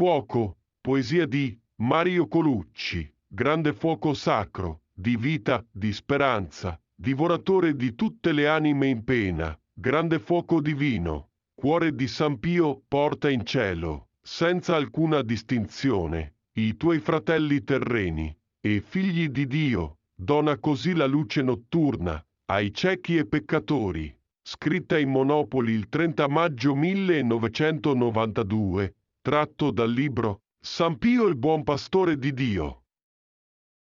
Fuoco, poesia di Mario Colucci, grande fuoco sacro, di vita, di speranza, divoratore di tutte le anime in pena, grande fuoco divino, cuore di San Pio porta in cielo, senza alcuna distinzione, i tuoi fratelli terreni, e figli di Dio, dona così la luce notturna, ai ciechi e peccatori, scritta in Monopoli il 30 maggio 1992, tratto dal libro San Pio il buon pastore di Dio.